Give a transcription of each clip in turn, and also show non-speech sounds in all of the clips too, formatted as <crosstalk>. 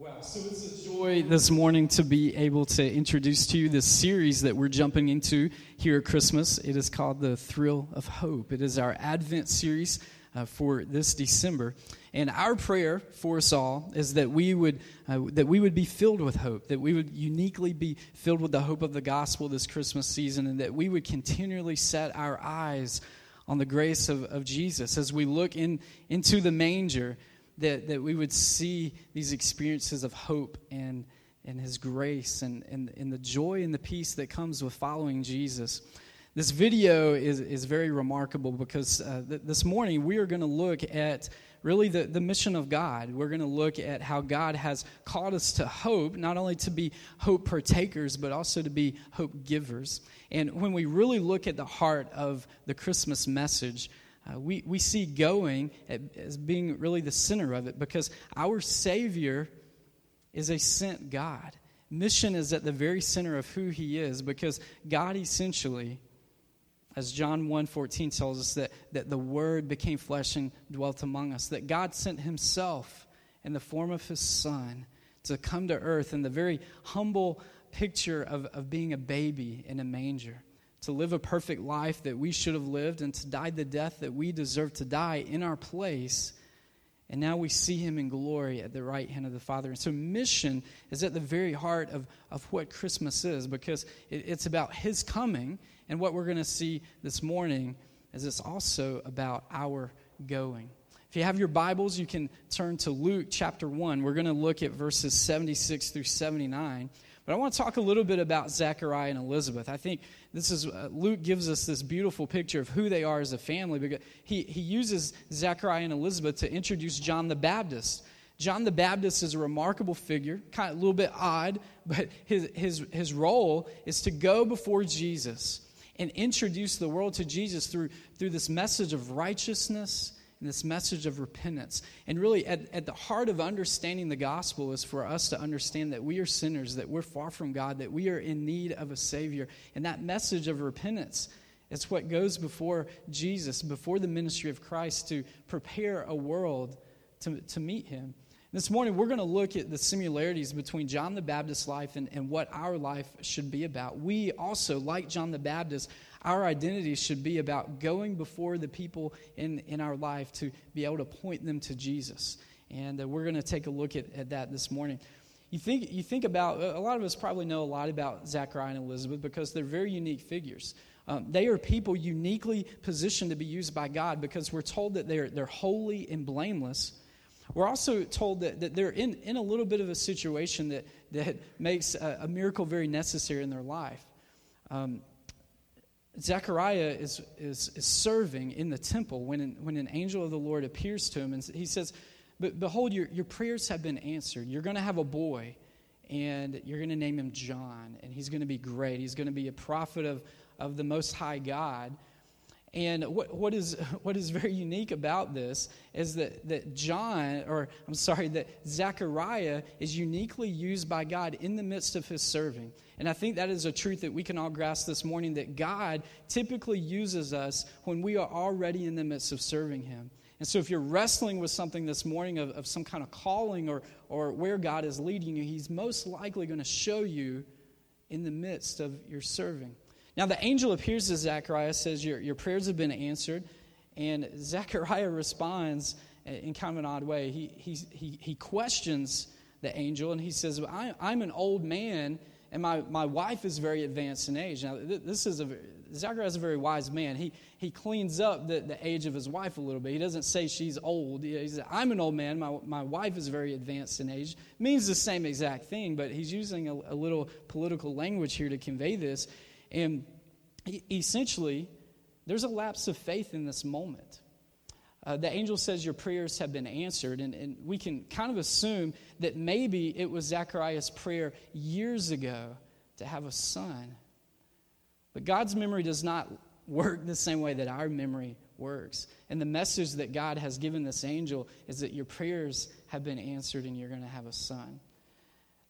Wow, so it's a joy this morning to be able to introduce to you this series that we're jumping into here at Christmas. It is called The Thrill of Hope. It is our Advent series uh, for this December. And our prayer for us all is that we would uh, that we would be filled with hope, that we would uniquely be filled with the hope of the gospel this Christmas season, and that we would continually set our eyes on the grace of, of Jesus as we look in into the manger that, that we would see these experiences of hope and, and his grace and, and, and the joy and the peace that comes with following Jesus. This video is, is very remarkable because uh, th- this morning we are going to look at really the, the mission of God. We're going to look at how God has called us to hope, not only to be hope partakers, but also to be hope givers. And when we really look at the heart of the Christmas message, uh, we, we see going as being really the center of it because our Savior is a sent God. Mission is at the very center of who He is because God essentially, as John 1.14 tells us, that, that the Word became flesh and dwelt among us, that God sent Himself in the form of His Son to come to earth in the very humble picture of, of being a baby in a manger to live a perfect life that we should have lived and to die the death that we deserve to die in our place. And now we see him in glory at the right hand of the Father. And so, mission is at the very heart of, of what Christmas is because it, it's about his coming. And what we're going to see this morning is it's also about our going. If you have your Bibles, you can turn to Luke chapter 1. We're going to look at verses 76 through 79. But I want to talk a little bit about Zechariah and Elizabeth. I think this is uh, Luke gives us this beautiful picture of who they are as a family because he, he uses Zechariah and Elizabeth to introduce John the Baptist. John the Baptist is a remarkable figure, kind of a little bit odd, but his, his, his role is to go before Jesus and introduce the world to Jesus through, through this message of righteousness and this message of repentance. And really, at, at the heart of understanding the gospel is for us to understand that we are sinners, that we're far from God, that we are in need of a Savior. And that message of repentance is what goes before Jesus, before the ministry of Christ, to prepare a world to, to meet Him. This morning, we're going to look at the similarities between John the Baptist's life and, and what our life should be about. We also, like John the Baptist, our identity should be about going before the people in, in our life to be able to point them to Jesus. And uh, we're going to take a look at, at that this morning. You think, you think about, a lot of us probably know a lot about Zechariah and Elizabeth because they're very unique figures. Um, they are people uniquely positioned to be used by God because we're told that they're, they're holy and blameless. We're also told that, that they're in, in a little bit of a situation that, that makes a, a miracle very necessary in their life. Um, Zechariah is, is, is serving in the temple when an, when an angel of the Lord appears to him and he says, behold, your, your prayers have been answered. You're going to have a boy, and you're going to name him John, and he's going to be great. He's going to be a prophet of, of the Most High God. And what, what, is, <laughs> what is very unique about this is that, that John, or I'm sorry, that Zechariah is uniquely used by God in the midst of his serving. And I think that is a truth that we can all grasp this morning that God typically uses us when we are already in the midst of serving him. And so, if you're wrestling with something this morning of, of some kind of calling or, or where God is leading you, He's most likely going to show you in the midst of your serving. Now, the angel appears to Zechariah, says, Your, your prayers have been answered. And Zechariah <laughs> responds in kind of an odd way. He, he, he, he questions the angel and he says, I, I'm an old man and my, my wife is very advanced in age. Now, this is a, Zechariah is a very wise man. He, he cleans up the, the age of his wife a little bit. He doesn't say she's old. He says, I'm an old man. My, my wife is very advanced in age. means the same exact thing, but he's using a, a little political language here to convey this. And essentially, there's a lapse of faith in this moment. Uh, the angel says your prayers have been answered, and, and we can kind of assume that maybe it was Zechariah's prayer years ago to have a son. But God's memory does not work the same way that our memory works. And the message that God has given this angel is that your prayers have been answered and you're going to have a son.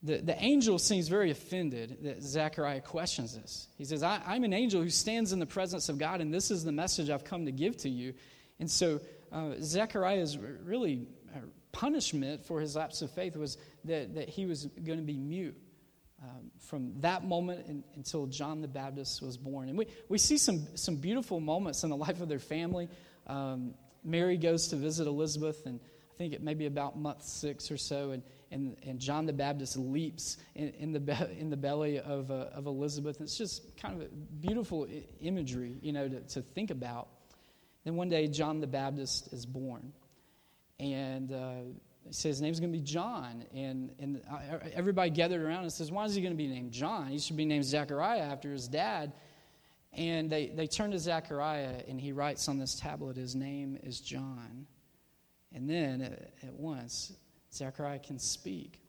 The, the angel seems very offended that Zechariah questions this. He says, I, I'm an angel who stands in the presence of God, and this is the message I've come to give to you. And so uh, Zechariah is really uh, punishment for his lapse of faith was that, that he was going to be mute um, from that moment in, until John the Baptist was born. And we, we see some, some beautiful moments in the life of their family. Um, Mary goes to visit Elizabeth, and think it may be about month six or so, and, and, and John the Baptist leaps in, in, the, be- in the belly of, uh, of Elizabeth. It's just kind of beautiful imagery, you know, to, to think about. Then one day, John the Baptist is born. And uh, says his name's going to be John. And, and everybody gathered around and says, Why is he going to be named John? He should be named Zechariah after his dad. And they, they turn to Zechariah, and he writes on this tablet, His name is John. And then at, at once, Zechariah can speak.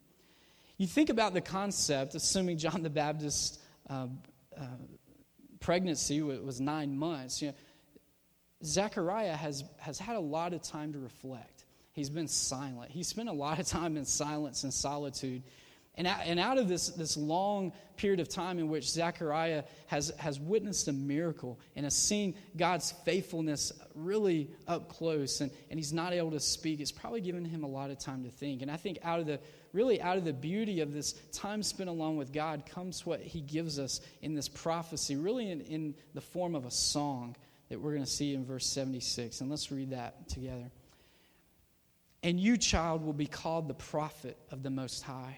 You think about the concept, assuming John the Baptist's uh, uh, pregnancy was nine months. You know, Zechariah has, has had a lot of time to reflect. He's been silent. He spent a lot of time in silence and solitude. And, and out of this, this long period of time in which Zechariah has, has witnessed a miracle and has seen God's faithfulness really up close, and, and he's not able to speak, it's probably given him a lot of time to think. And I think out of the really out of the beauty of this time spent along with God comes what he gives us in this prophecy, really in, in the form of a song that we're going to see in verse 76. And let's read that together. And you, child, will be called the prophet of the Most High.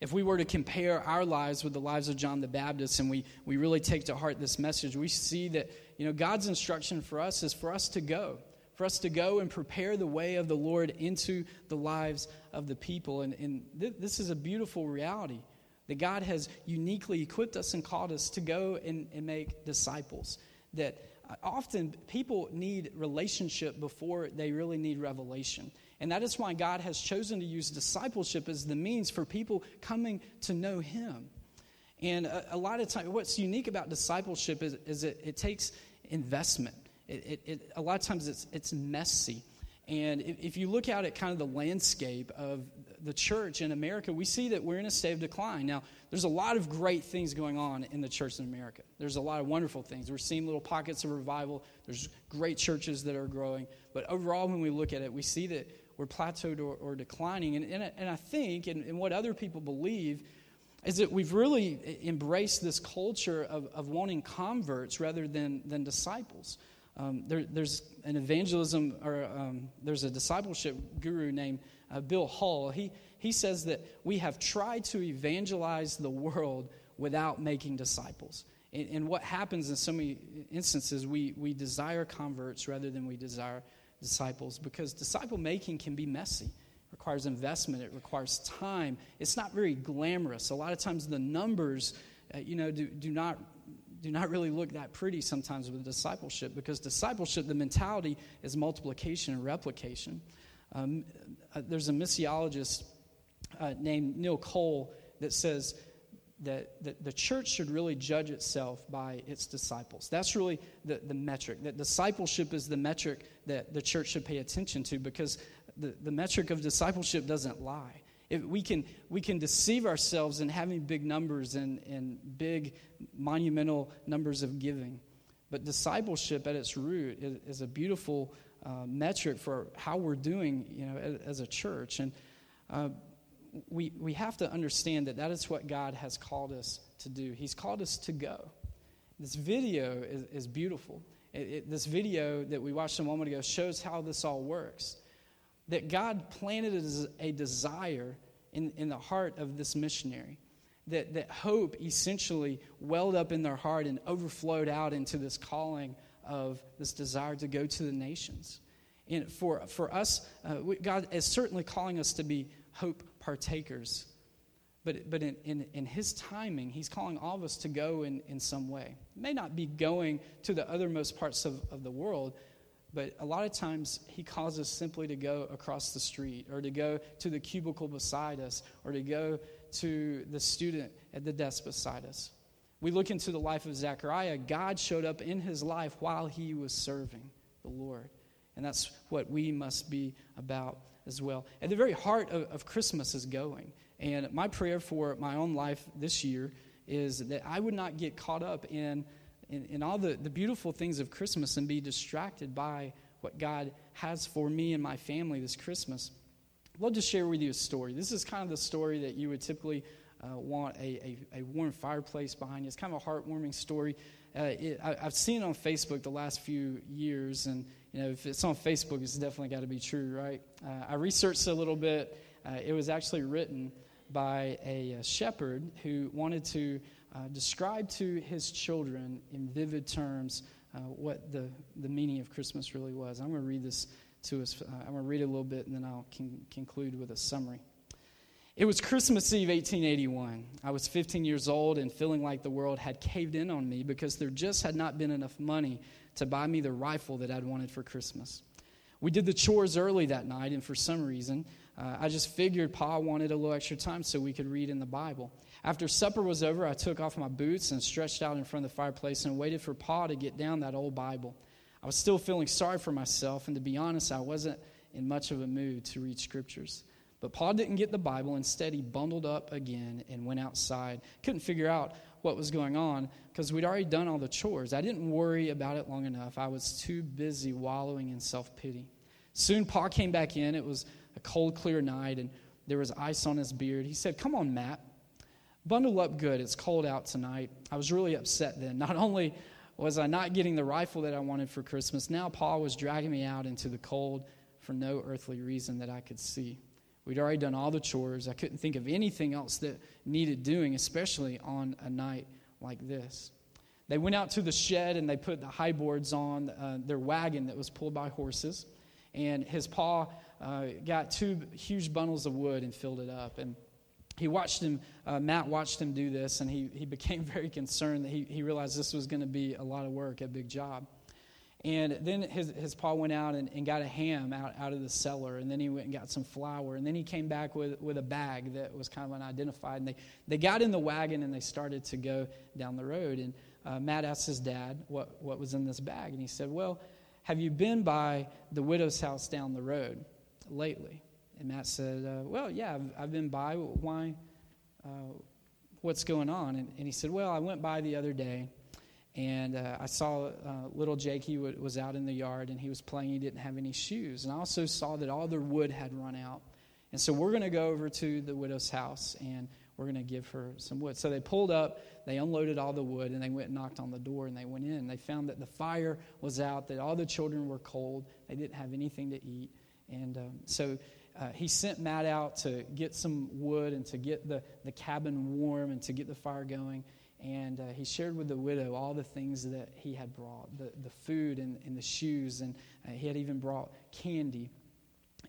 if we were to compare our lives with the lives of John the Baptist and we, we really take to heart this message, we see that you know, God's instruction for us is for us to go, for us to go and prepare the way of the Lord into the lives of the people. And, and th- this is a beautiful reality that God has uniquely equipped us and called us to go and, and make disciples. That uh, often people need relationship before they really need revelation. And that is why God has chosen to use discipleship as the means for people coming to know Him. And a, a lot of times, what's unique about discipleship is, is it, it takes investment. It, it, it, a lot of times it's, it's messy. And if, if you look out at kind of the landscape of the church in America, we see that we're in a state of decline. Now, there's a lot of great things going on in the church in America. There's a lot of wonderful things. We're seeing little pockets of revival. There's great churches that are growing. But overall, when we look at it, we see that we're plateaued or, or declining. And, and, and, I think, and, and what other people believe, is that we've really embraced this culture of, of wanting converts rather than, than disciples. Um, there, there's an evangelism, or um, there's a discipleship guru named uh, Bill Hull. He, he says that we have tried to evangelize the world without making disciples. And, and what happens in so many instances, we, we desire converts rather than we desire disciples because disciple making can be messy. It requires investment, it requires time. It's not very glamorous. A lot of times the numbers, uh, you know, do, do not do not really look that pretty sometimes with discipleship because discipleship, the mentality is multiplication and replication. Um, uh, there's a missiologist uh, named Neil Cole that says that, that the church should really judge itself by its disciples. That's really the, the metric. That discipleship is the metric that the church should pay attention to because the, the metric of discipleship doesn't lie. If we, can, we can deceive ourselves in having big numbers and, and big monumental numbers of giving. But discipleship at its root is, is a beautiful uh, metric for how we're doing you know, as, as a church. And uh, we, we have to understand that that is what God has called us to do. He's called us to go. This video is, is beautiful. It, it, this video that we watched a moment ago shows how this all works. That God planted a desire in, in the heart of this missionary. That, that hope essentially welled up in their heart and overflowed out into this calling of this desire to go to the nations. And for, for us, uh, God is certainly calling us to be hope partakers. But, but in, in, in, his timing, he's calling all of us to go in, in some way. It may not be going to the othermost parts of, of the world, but a lot of times he calls us simply to go across the street or to go to the cubicle beside us or to go to the student at the desk beside us. We look into the life of Zechariah, God showed up in his life while he was serving the Lord. And that's what we must be about as well. At the very heart of, of Christmas is going. And my prayer for my own life this year is that I would not get caught up in, in, in all the, the beautiful things of Christmas and be distracted by what God has for me and my family this Christmas. I'd love to share with you a story. This is kind of the story that you would typically uh, want a, a, a, warm fireplace behind you. It's kind of a heartwarming story. Uh, it, I, have seen it on Facebook the last few years, and you know if it's on Facebook, it's definitely got to be true, right? Uh, I researched a little bit. Uh, it was actually written by a, a shepherd who wanted to uh, describe to his children in vivid terms uh, what the, the meaning of Christmas really was. I'm going to read this to us. I'm going to read a little bit, and then I'll con- conclude with a summary. It was Christmas Eve 1881. I was 15 years old and feeling like the world had caved in on me because there just had not been enough money to buy me the rifle that I'd wanted for Christmas. We did the chores early that night, and for some reason, uh, I just figured Pa wanted a little extra time so we could read in the Bible. After supper was over, I took off my boots and stretched out in front of the fireplace and waited for Pa to get down that old Bible. I was still feeling sorry for myself, and to be honest, I wasn't in much of a mood to read scriptures. But Pa didn't get the Bible. Instead, he bundled up again and went outside. Couldn't figure out what was going on because we'd already done all the chores. I didn't worry about it long enough. I was too busy wallowing in self pity. Soon, Pa came back in. It was a cold, clear night, and there was ice on his beard. He said, Come on, Matt. Bundle up good. It's cold out tonight. I was really upset then. <laughs> Not only was I not getting the rifle that I wanted for Christmas, now Pa was dragging me out into the cold for no earthly reason that I could see. We'd already done all the chores. I couldn't think of anything else that needed doing, especially on a night like this. They went out to the shed and they put the high boards on uh, their wagon that was pulled by horses. And his pa uh, got two huge bundles of wood and filled it up. And he watched him, uh, Matt watched him do this, and he, he became <laughs> very concerned that he, he realized this was going to be a lot of work, a big job. And then his, his pa went out and, and got a ham out, out of the cellar, and then he went and got some flour, and then he came back with, with a bag that was kind of unidentified. And they, they got in the wagon and they started to go down the road. And uh, Matt asked his dad what, what was in this bag, and he said, Well, have you been by the widow's house down the road lately? And Matt said, uh, Well, yeah, I've, I've, been by. Why? Uh, what's going on? And, and he said, Well, I went by the other day and uh, I saw uh, little Jake, he w- was out in the yard and he was playing. He didn't have any shoes. And I also saw that all their wood had run out. And so we're going to go over to the widow's house and we're going to give her some wood. So they pulled up, they unloaded all the wood, and they went and knocked on the door and they went in. They found that the fire was out, that all the children were cold, they didn't have anything to eat. And um, so uh, he sent Matt out to get some wood and to get the, the cabin warm and to get the fire going and uh, he shared with the widow all the things that he had brought the, the food and, and the shoes, and uh, he had even brought candy.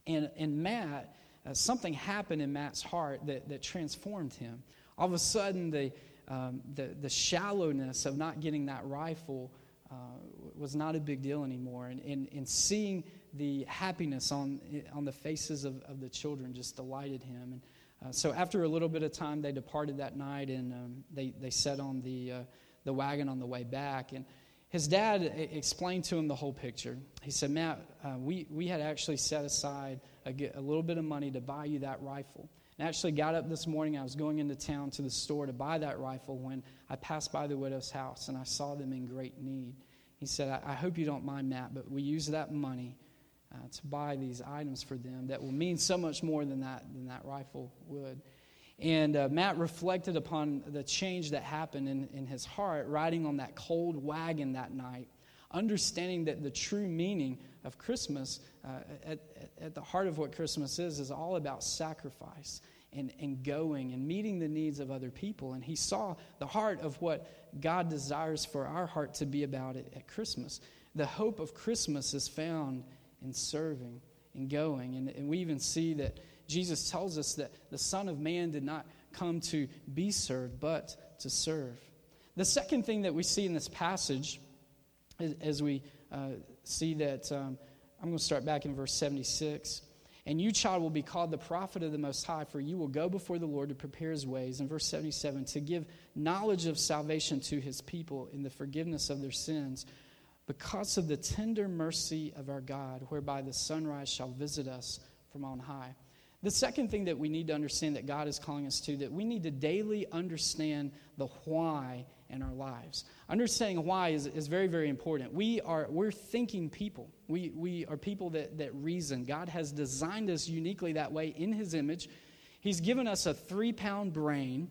And, and Matt, uh, something happened in Matt's heart that, that transformed him. All of a sudden, the, um, the, the shallowness of not getting that rifle uh, was not a big deal anymore. And, and, and seeing the happiness on, on the faces of, of the children just delighted him. And uh, so after a little bit of time, they departed that night and um, they, they sat on the, uh, the wagon on the way back. And his dad explained to him the whole picture. He said, Matt, uh, we, we had actually set aside a, a, little bit of money to buy you that rifle. And I actually got up this morning. I was going into town to the store to buy that rifle when I passed by the widow's house and I saw them in great need. He said, I, I hope you don't mind, Matt, but we used that money uh, to buy these items for them that will mean so much more than that, than that rifle would. And uh, Matt reflected upon the change that happened in, in his heart riding on that cold wagon that night, understanding that the true meaning of Christmas, uh, at, at the heart of what Christmas is, is all about sacrifice and, and going and meeting the needs of other people. And he saw the heart of what God desires for our heart to be about it at Christmas. The hope of Christmas is found and serving and going. And, and we even see that Jesus tells us that the Son of Man did not come to be served, but to serve. The second thing that we see in this passage, as we uh, see that, um, I'm going to start back in verse 76, And you, child, will be called the prophet of the Most High, for you will go before the Lord to prepare his ways. In verse 77, to give knowledge of salvation to his people in the forgiveness of their sins, because of the tender mercy of our God, whereby the sunrise shall visit us from on high. The second thing that we need to understand that God is calling us to, that we need to daily understand the why in our lives. Understanding why is, is very, very important. We are we're thinking people. We, we are people that, that reason. God has designed us uniquely that way in his image. He's given us a three pound brain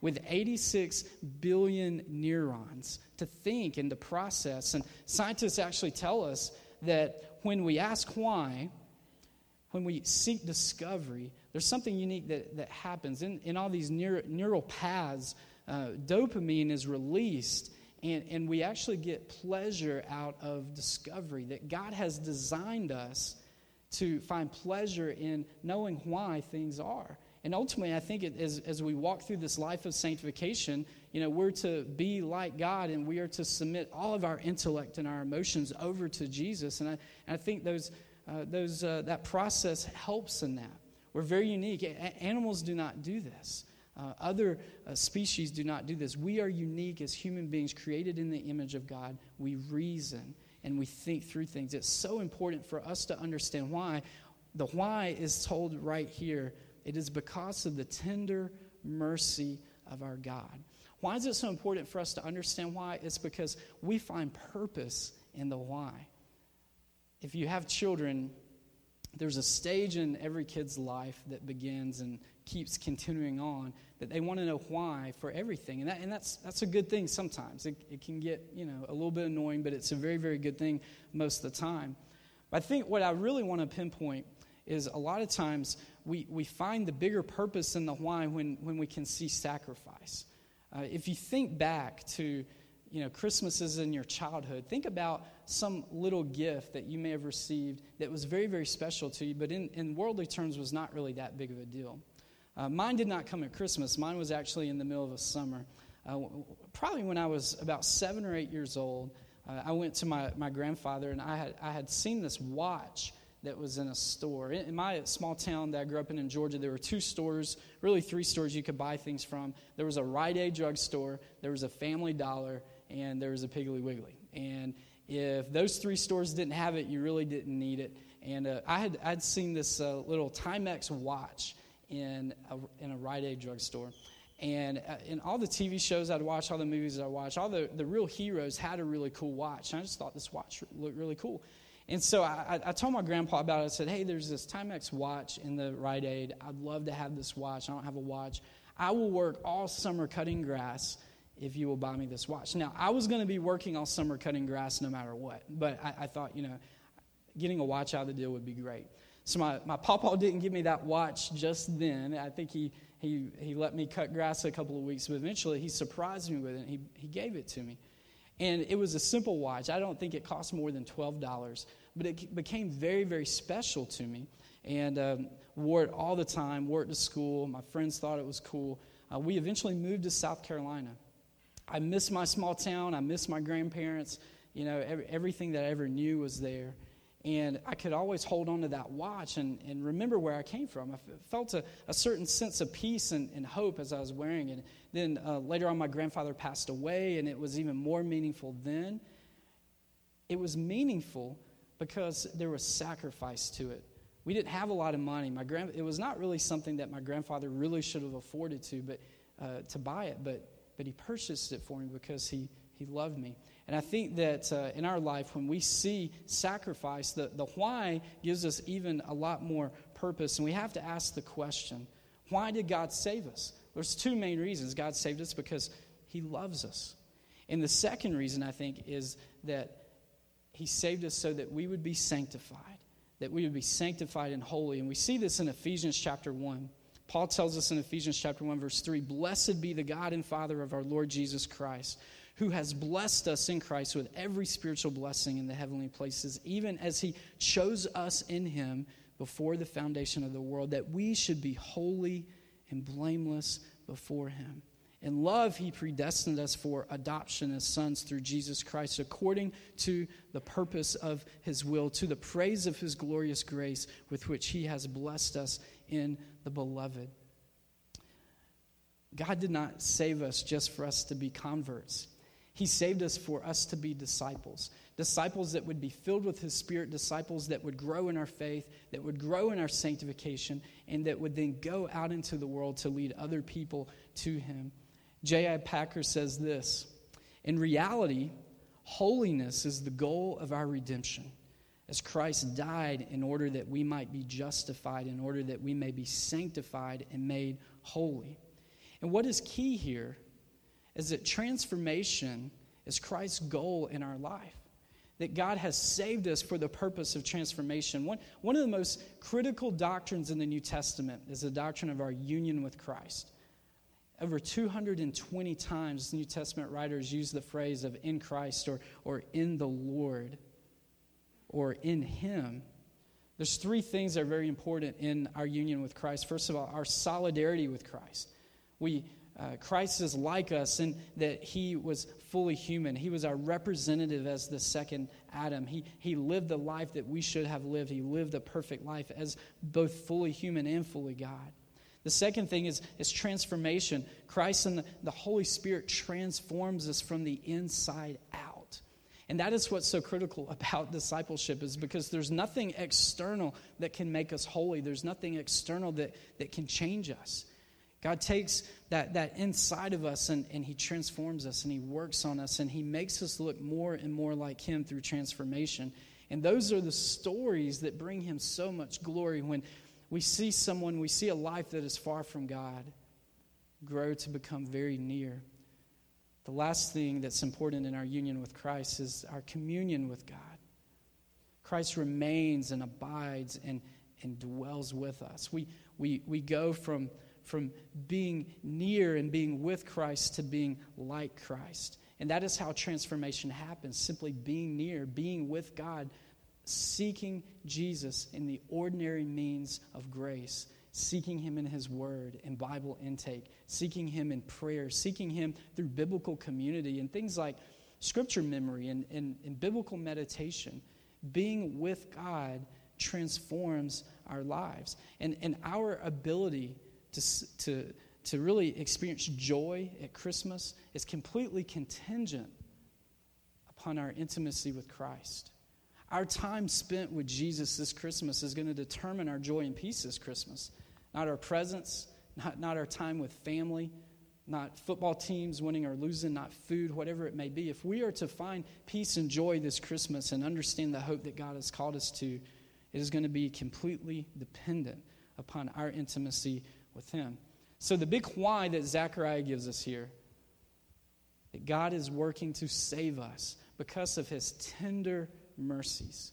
with 86 billion neurons to think and to process. And scientists actually tell us that when we ask why, when we seek discovery, there's something unique that, that happens. In, in all these neuro, neural paths, uh, dopamine is released, and, and we actually get pleasure out of discovery. That God has designed us to find pleasure in knowing why things are. And ultimately, I think it, as, as we walk through this life of sanctification, you know, we're to be like God and we are to submit all of our intellect and our emotions over to Jesus. And I, and I think those, uh, those, uh, that process helps in that. We're very unique. A- animals do not do this. Uh, other uh, species do not do this. We are unique as human beings created in the image of God. We reason and we think through things. It's so important for us to understand why. The why is told right here. It is because of the tender mercy of our God. Why is it so important for us to understand why? It's because we find purpose in the why. If you have children, there's a stage in every kid's life that begins and keeps continuing on that they want to know why for everything. And, that, and that's, that's a good thing sometimes. It, it can get, you know, a little bit annoying, but it's a very, very good thing most of the time. But I think what I really want to pinpoint is a lot of times we, we find the bigger purpose in the why when, when we can see sacrifice. Uh, if you think back to, you know, Christmases in your childhood, think about some little gift that you may have received that was very, very special to you, but in, in worldly terms was not really that big of a deal. Uh, mine did not come at Christmas. Mine was actually in the middle of summer. Uh, probably when I was about seven or eight years old, uh, I went to my, my grandfather and I had, I had seen this watch that was in a store. In, my small town that I grew up in in Georgia, there were two stores, really three stores you could buy things from. There was a Rite Aid drugstore, there was a Family Dollar, and there was a Piggly Wiggly. And if those three stores didn't have it, you really didn't need it. And uh, I had I'd seen this uh, little Timex watch in a, in a Rite Aid drugstore. And uh, in all the TV shows I'd watch, all the movies I'd watch, all the, the real heroes had a really cool watch. And I just thought this watch looked really cool. And so I, I told my grandpa about it. I said, hey, there's this Timex watch in the Rite Aid. I'd love to have this watch. I don't have a watch. I will work all summer cutting grass if you will buy me this watch. Now, I was going to be working all summer cutting grass no matter what, but I, I thought, you know, getting a watch out of the deal would be great. So my, my papa didn't give me that watch just then. I think he, he, he let me cut grass a couple of weeks, but eventually he surprised me with it he, he gave it to me. And it was a simple watch. I don't think it cost more than $12, but it became very, very special to me. And um, wore it all the time, wore it to school. My friends thought it was cool. Uh, we eventually moved to South Carolina. I miss my small town. I miss my grandparents. You know, every, everything that I ever knew was there. And I could always hold on to that watch and, and remember where I came from. I felt a, a certain sense of peace and, and, hope as I was wearing it. Then uh, later on, my grandfather passed away, and it was even more meaningful then. It was meaningful because there was sacrifice to it. We didn't have a lot of money. My grand, it was not really something that my grandfather really should have afforded to, but uh, to buy it. But but he purchased it for me because he he loved me. And I think that uh, in our life, when we see sacrifice, the, the why gives us even a lot more purpose. And we have to ask the question why did God save us? There's two main reasons God saved us because He loves us. And the second reason, I think, is that He saved us so that we would be sanctified, that we would be sanctified and holy. And we see this in Ephesians chapter 1. Paul tells us in Ephesians chapter 1, verse 3 Blessed be the God and Father of our Lord Jesus Christ who has blessed us in Christ with every spiritual blessing in the heavenly places, even as he chose us in him before the foundation of the world, that we should be holy and blameless before him. In love, he predestined us for adoption as sons through Jesus Christ, according to the purpose of his will, to the praise of his glorious grace with which he has blessed us in the beloved. God did not save us just for us to be converts. He saved us for us to be disciples. Disciples that would be filled with His Spirit, disciples that would grow in our faith, that would grow in our sanctification, and that would then go out into the world to lead other people to Him. J.I. Packer says this In reality, holiness is the goal of our redemption. As Christ died in order that we might be justified, in order that we may be sanctified and made holy. And what is key here is that transformation is Christ's goal in our life. That God has saved us for the purpose of transformation. One, one of the most critical doctrines in the New Testament is the doctrine of our union with Christ. Over 220 times, New Testament writers use the phrase of in Christ or, or in the Lord or in Him. There's three things that are very important in our union with Christ. First of all, our solidarity with Christ. We, uh, Christ is like us in that he was fully human. He was our representative as the second Adam. He, he lived the life that we should have lived. He lived a perfect life as both fully human and fully God. The second thing is, is transformation. Christ and the, the Holy Spirit transforms us from the inside out. And that is what's so critical <laughs> about discipleship is because there's nothing external that can make us holy. There's nothing external that, that can change us. God takes that, that inside of us and, and He transforms us and He works on us and He makes us look more and more like Him through transformation. And those are the stories that bring Him so much glory when, we see someone, we see a life that is far from God grow to become very near. The last thing that's important in our union with Christ is our communion with God. Christ remains and abides and, and dwells with us. We, we, we go from, from being near and being with Christ to being like Christ. And that is how transformation happens simply being near, being with God seeking Jesus in the ordinary means of grace, seeking Him in His Word and Bible intake, seeking Him in prayer, seeking Him through biblical community and things like scripture memory and, and, and biblical meditation. Being with God transforms our lives. And, and our ability to, to, to really experience joy at Christmas is completely contingent upon our intimacy with Christ. Our time spent with Jesus this Christmas is going to determine our joy and peace this Christmas. Not our presence, not, not our time with family, not football teams winning or losing, not food, whatever it may be. If we are to find peace and joy this Christmas and understand the hope that God has called us to, it is going to be completely dependent upon our intimacy with Him. So, the big why that Zechariah gives us here that God is working to save us because of His tender mercies.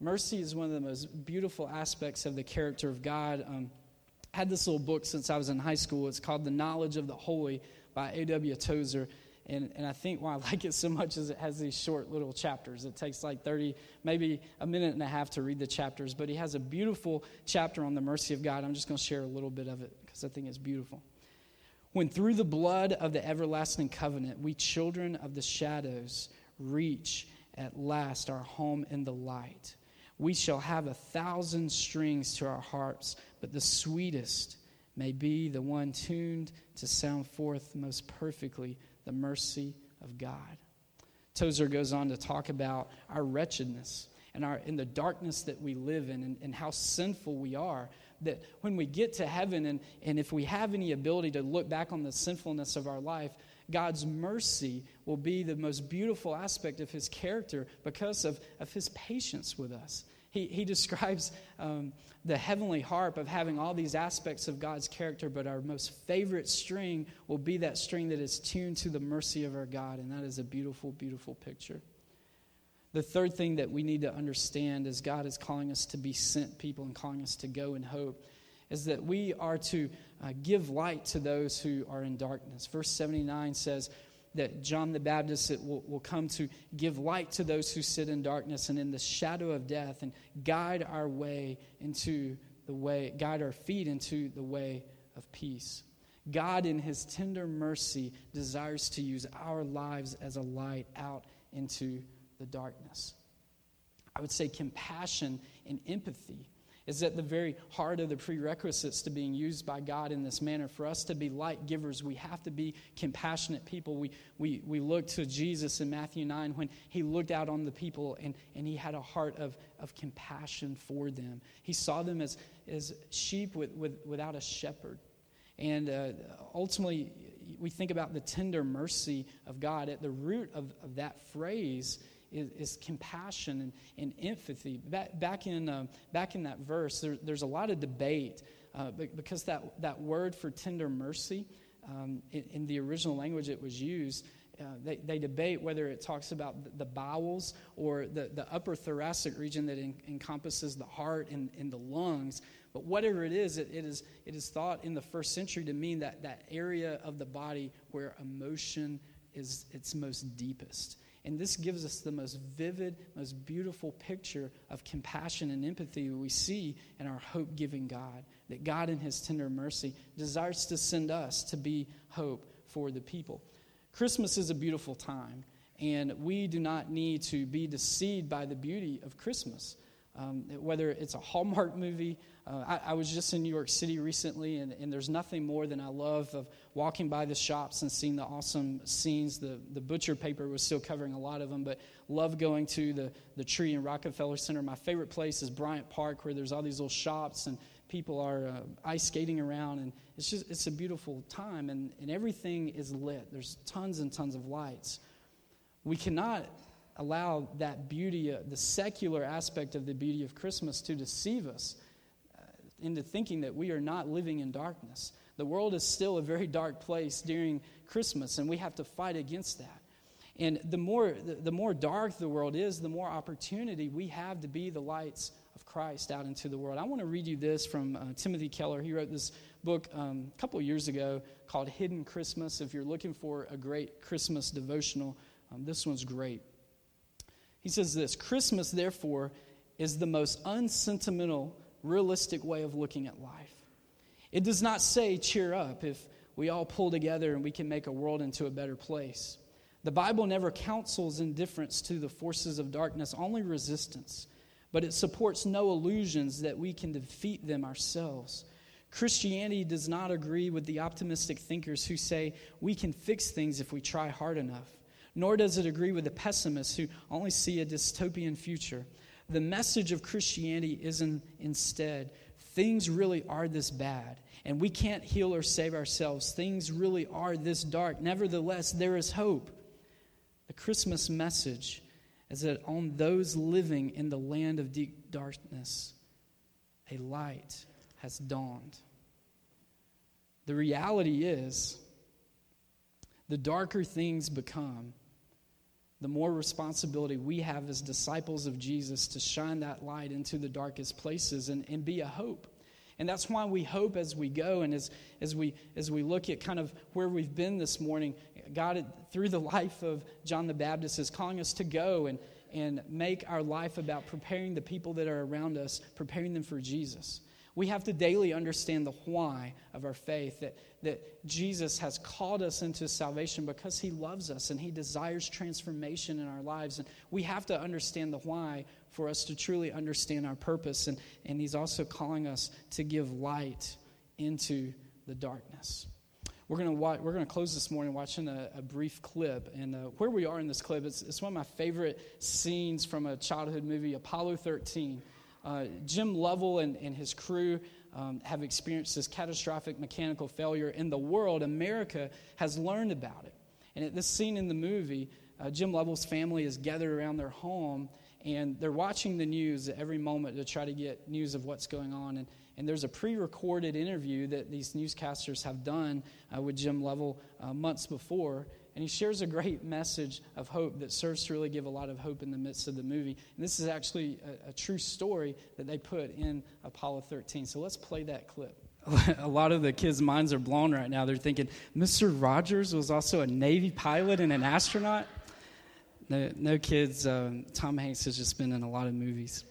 Mercy is one of the most beautiful aspects of the character of God. Um, I had this little book since I was in high school. It's called The Knowledge of the Holy by A.W. Tozer. And, and I think why I <laughs> like it so much is it has these short little chapters. It takes like 30, maybe a minute and a half to read the chapters, but he has a beautiful chapter on the mercy of God. I'm just going to share a little bit of it because I think it's beautiful. When through the blood of the everlasting covenant, we children of the shadows reach at last our home in the light. We shall have a thousand strings to our harps, but the sweetest may be the one tuned to sound forth most perfectly the mercy of God. Tozer goes on to talk about our wretchedness and our, in the darkness that we live in and, and how sinful we are. That when we get to heaven and, and if we have any ability to look back on the sinfulness of our life, God's mercy will be the most beautiful aspect of his character because of, of his patience with us. He, he describes um, the heavenly harp of having all these aspects of God's character, but our most favorite string will be that string that is tuned to the mercy of our God, and that is a beautiful, beautiful picture. The third thing that we need to understand is God is calling us to be sent people and calling us to go in hope is that we are to uh, give light to those who are in darkness. Verse 79 says that John the Baptist will, will come to give light to those who sit in darkness and in the shadow of death and guide our way into the way, guide our feet into the way of peace. God, in His tender mercy, desires to use our lives as a light out into the darkness. I would say compassion and empathy is at the very heart of the prerequisites to being used by God in this manner. For us to be light givers, we have to be compassionate people. We, we, we look to Jesus in Matthew 9 when he looked out on the people and, and he had a heart of, of compassion for them. He saw them as, as sheep with, with, without a shepherd. And uh, ultimately, we think about the tender mercy of God. At the root of, of that phrase is, is compassion and, and, empathy. Back, back, in, uh, back in that verse, there, there's a lot of debate uh, because that, that word for tender mercy, um, in, in, the original language it was used, uh, they, they debate whether it talks about the, bowels or the, the upper thoracic region that en- encompasses the heart and, and the lungs. But whatever it is it, it is, it is thought in the first century to mean that, that area of the body where emotion is its most deepest. And this gives us the most vivid, most beautiful picture of compassion and empathy we see in our hope giving God. That God, in His tender mercy, desires to send us to be hope for the people. Christmas is a beautiful time, and we do not need to be deceived by the beauty of Christmas. Um, whether it's a Hallmark <laughs> movie, uh, I, I, was just in New York City recently, and, and, there's nothing more than I love of walking by the shops and seeing the awesome scenes. The, the butcher paper was still covering a lot of them, but love going to the, the tree in Rockefeller Center. My favorite place is Bryant Park, where there's all these little shops and people are uh, ice skating around, and it's just it's a beautiful time, and, and everything is lit. There's tons and tons of lights. We cannot allow that beauty, uh, the secular aspect of the beauty of Christmas, to deceive us uh, into thinking that we are not living in darkness. The world is still a very dark place during Christmas, and we have to fight against that. And the more, the, more dark the world is, the more opportunity we have to be the lights of Christ out into the world. I want to read you this from uh, Timothy Keller. He wrote this book um, a couple years ago called Hidden Christmas. If you're looking for a great Christmas devotional, um, this one's great. He says this Christmas, therefore, is the most unsentimental, realistic way of looking at life. It does not say, cheer up, if we all pull together and we can make a world into a better place. The Bible never counsels indifference to the forces of darkness, only resistance, but it supports no illusions that we can defeat them ourselves. Christianity does not agree with the optimistic thinkers who say we can fix things if we try hard enough nor does it agree with the pessimists who only see a dystopian future. The message of Christianity is in, instead things really are this bad, and we can't heal or save ourselves. Things really are this dark. Nevertheless, there is hope. The Christmas message is that on those living in the land of deep darkness, a light has dawned. The reality is, the darker things become, the more responsibility we have as disciples of Jesus to shine that light into the darkest places and, and be a hope. And that's why we hope as we go and as, as, we, as we look at kind of where we've been this morning, God, through the life of John the Baptist, is calling us to go and, and make our life about preparing the people that are around us, preparing them for Jesus. We have to daily understand the why of our faith that, that Jesus has called us into salvation because he loves us and he desires transformation in our lives. And we have to understand the why for us to truly understand our purpose. And, and he's also calling us to give light into the darkness. We're going to watch, we're going to close this morning watching a, a brief clip. And uh, where we are in this clip, it's, it's one of my favorite scenes from a childhood movie, Apollo 13. Uh, Jim Lovell and, and his crew um, have experienced this catastrophic mechanical failure in the world. America has learned about it. And at this scene in the movie, uh, Jim Lovell's family is gathered around their home and they're watching the news at every moment to try to get news of what's going on. And, and there's a pre recorded interview that these newscasters have done uh, with Jim Lovell uh, months before. And he shares a great message of hope that serves to really give a lot of hope in the midst of the movie. And this is actually a, a true story that they put in Apollo 13. So let's play that clip. <laughs> a lot of the kids' minds are blown right now. They're thinking, Mr. Rogers was also a Navy pilot and an astronaut? No, no kids. Um, Tom Hanks has just been in a lot of movies.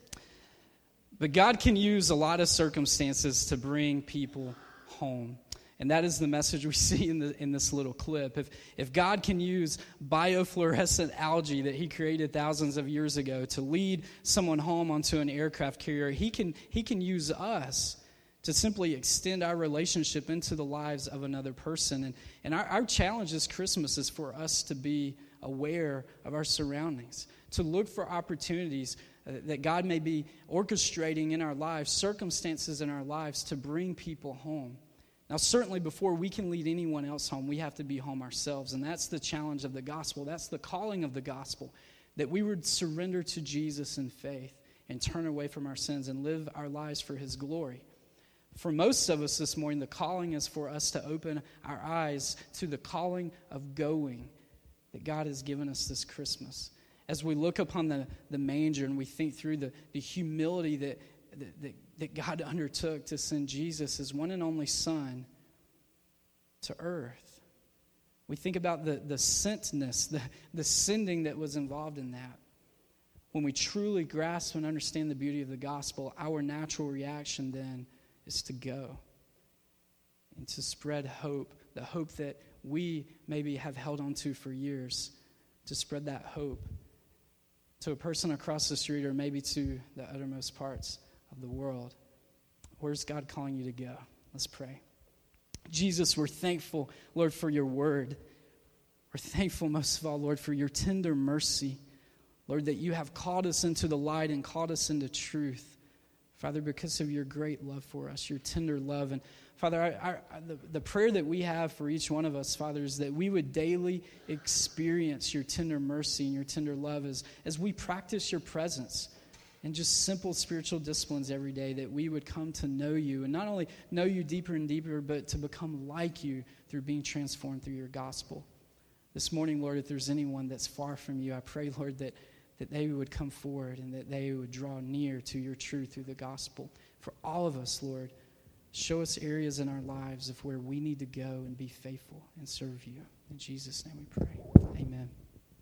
But God can use a lot of circumstances to bring people home. And that is the message we <laughs> see in, the, in this little clip. If, if God can use biofluorescent algae that He created thousands of years ago to lead someone home onto an aircraft carrier, He can, he can use us to simply extend our relationship into the lives of another person. And, and our, our challenge this Christmas is for us to be aware of our surroundings, to look for opportunities uh, that God may be orchestrating in our lives, circumstances in our lives to bring people home. Now, certainly, before we can lead anyone else home, we have to be home ourselves. And that's the challenge of the gospel. That's the calling of the gospel that we would surrender to Jesus in faith and turn away from our sins and live our lives for his glory. For most of us this morning, the calling is for us to open our eyes to the calling of going that God has given us this Christmas. As we look upon the, the manger and we think through the, the humility that, that, that God undertook to send Jesus, his one and only Son, to earth. We think about the, the sentness, the, the sending that was involved in that. When we truly grasp and understand the beauty of the gospel, our natural reaction then is to go and to spread hope, the hope that we maybe have held on to for years, to spread that hope to a person across the street or maybe to the uttermost parts of the world. Where's God calling you to go? Let's pray. Jesus, we're thankful, Lord, for your word. We're thankful, most of all, Lord, for your tender mercy. Lord, that you have called us into the light and called us into truth. Father, because of your great love for us, your tender love. And Father, the, the prayer that we have for each one of us, Father, is that we would daily experience your tender mercy and your tender love as, as we practice your presence and just simple spiritual disciplines every day, that we would come to know you and not only know you deeper and deeper, but to become like you through being transformed through your gospel. This morning, Lord, if there's anyone that's far from you, I pray, Lord, that that they would come forward and that they would draw near to your truth through the gospel. For all of us, Lord, show us areas in our lives of where we need to go and be faithful and serve you. In Jesus' name we pray. Amen.